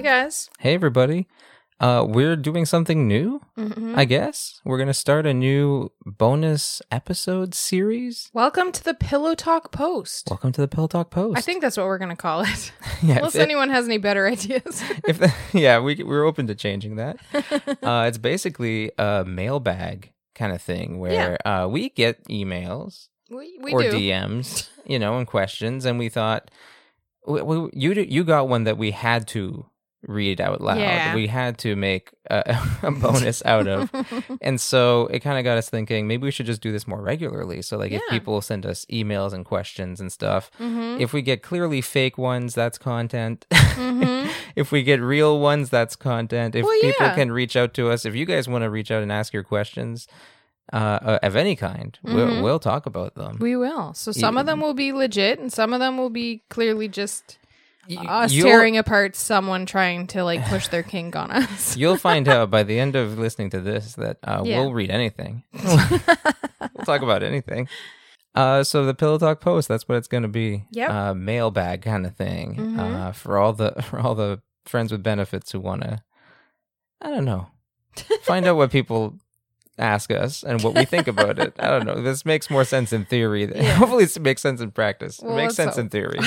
guys. Hey, everybody. Uh, we're doing something new, Mhm. I guess. We're going to start a new bonus episode series. Welcome to the Pillow Talk Post. Welcome to the Pillow Talk Post. I think that's what we're going to call it. yeah, Unless if, anyone has any better ideas. if the- yeah, we, we're open to changing that. uh, it's basically a mailbag kind of thing where uh, we get emails we we or do. DMs, you know, and questions, and we thought we, we, you you got one that we had to read out loud. Yeah. We had to make a, a bonus out of, and so it kind of got us thinking maybe we should just do this more regularly. So like if people send us emails and questions and stuff, Mhm. if we get clearly fake ones, that's content. Mhm. if we get real ones, that's content. If Well, people yeah. can reach out to us, if you guys want to reach out and ask your questions. Uh, uh, of any kind, we'll, Mhm. we'll talk about them. We will. So some of them will be legit, and some of them will be clearly just us tearing apart someone trying to like push their kink on us. You'll find out by the end of listening to this that uh, Yeah. we'll read anything. we'll talk about anything. Uh, so the Pillow Talk post, that's what it's going to be. Yep. Uh, mailbag kind of thing Mhm. uh, for all the for all the friends with benefits who want to, I don't know, find out what people ask us and what we think about it. I don't know. This makes more sense in theory. Than, Yeah. Hopefully, it makes sense in practice. Well, it makes let's sense in theory.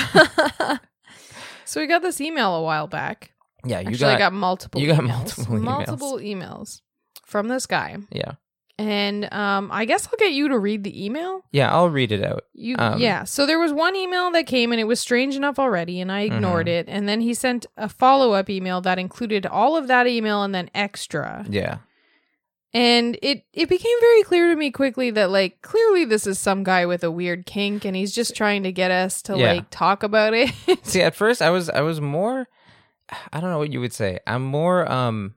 So we got this email a while back. Yeah, you Actually, I got, got multiple. you got emails. multiple emails. multiple emails from this guy, yeah, and um, I guess I'll get you to read the email. yeah. I'll read it out. You Um, yeah. So there was one email that came and it was strange enough already, and I ignored Mhm. it. And then he sent a follow up email that included all of that email and then extra. Yeah. And it it became very clear to me quickly that like clearly this is some guy with a weird kink, and he's just trying to get us to Yeah. like talk about it. See, at first I was I was more I don't know what you would say. I'm more um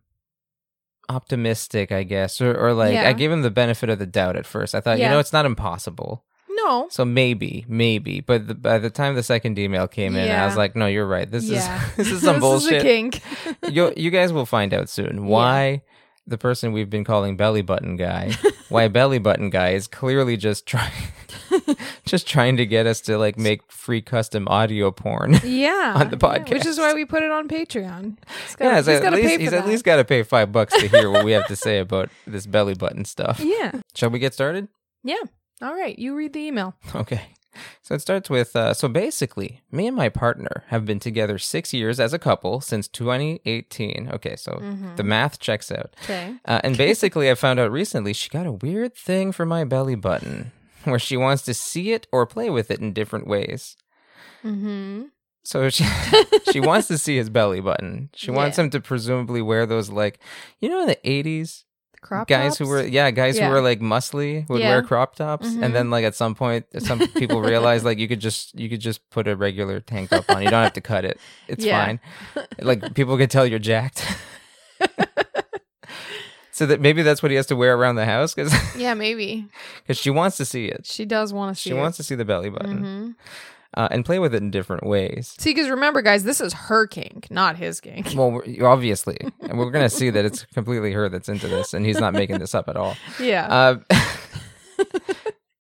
optimistic, I guess, or or like Yeah. I gave him the benefit of the doubt at first. I thought, Yeah. you know, it's not impossible. no. So maybe, maybe. But the, by the time the second email came in, I was like, no, you're right. This is this is some this bullshit. Is a kink. you you guys will find out soon why the person we've been calling belly button guy why belly button guy is clearly just trying just trying to get us to like make free custom audio porn yeah. On the yeah, which is why we put it on Patreon. Gotta, yeah, he's at least, pay he's that. at least got to pay five bucks to hear what we have to say about this belly button stuff. yeah. Shall we get started? Yeah. All right. You read the email. Okay. So it starts with uh, so basically, me and my partner have been together six years as a couple since 2018. Okay, so Mm-hmm. the math checks out. Okay. Uh, and basically, I found out recently she got a weird thing for my belly button where she wants to see it or play with it in different ways. Mm-hmm. So she she wants to see his belly button. She wants Yeah. him to presumably wear those like you know in the 80s Crop guys who were yeah guys Yeah. who were like muscly would Yeah. wear crop tops Mhm. and then like at some point some people realized like you could just you could just put a regular tank top on you don't have to cut it it's Yeah. fine like people could tell you're jacked so that maybe that's what he has to wear around the house because Yeah, maybe Because she wants to see it she does want to see. she wants to see the belly button hmm uh, and play with it in different ways See, because remember, guys, this is her kink, not his kink. well obviously and we're gonna see that it's completely her that's into this and he's not making this up at all Yeah. Uh,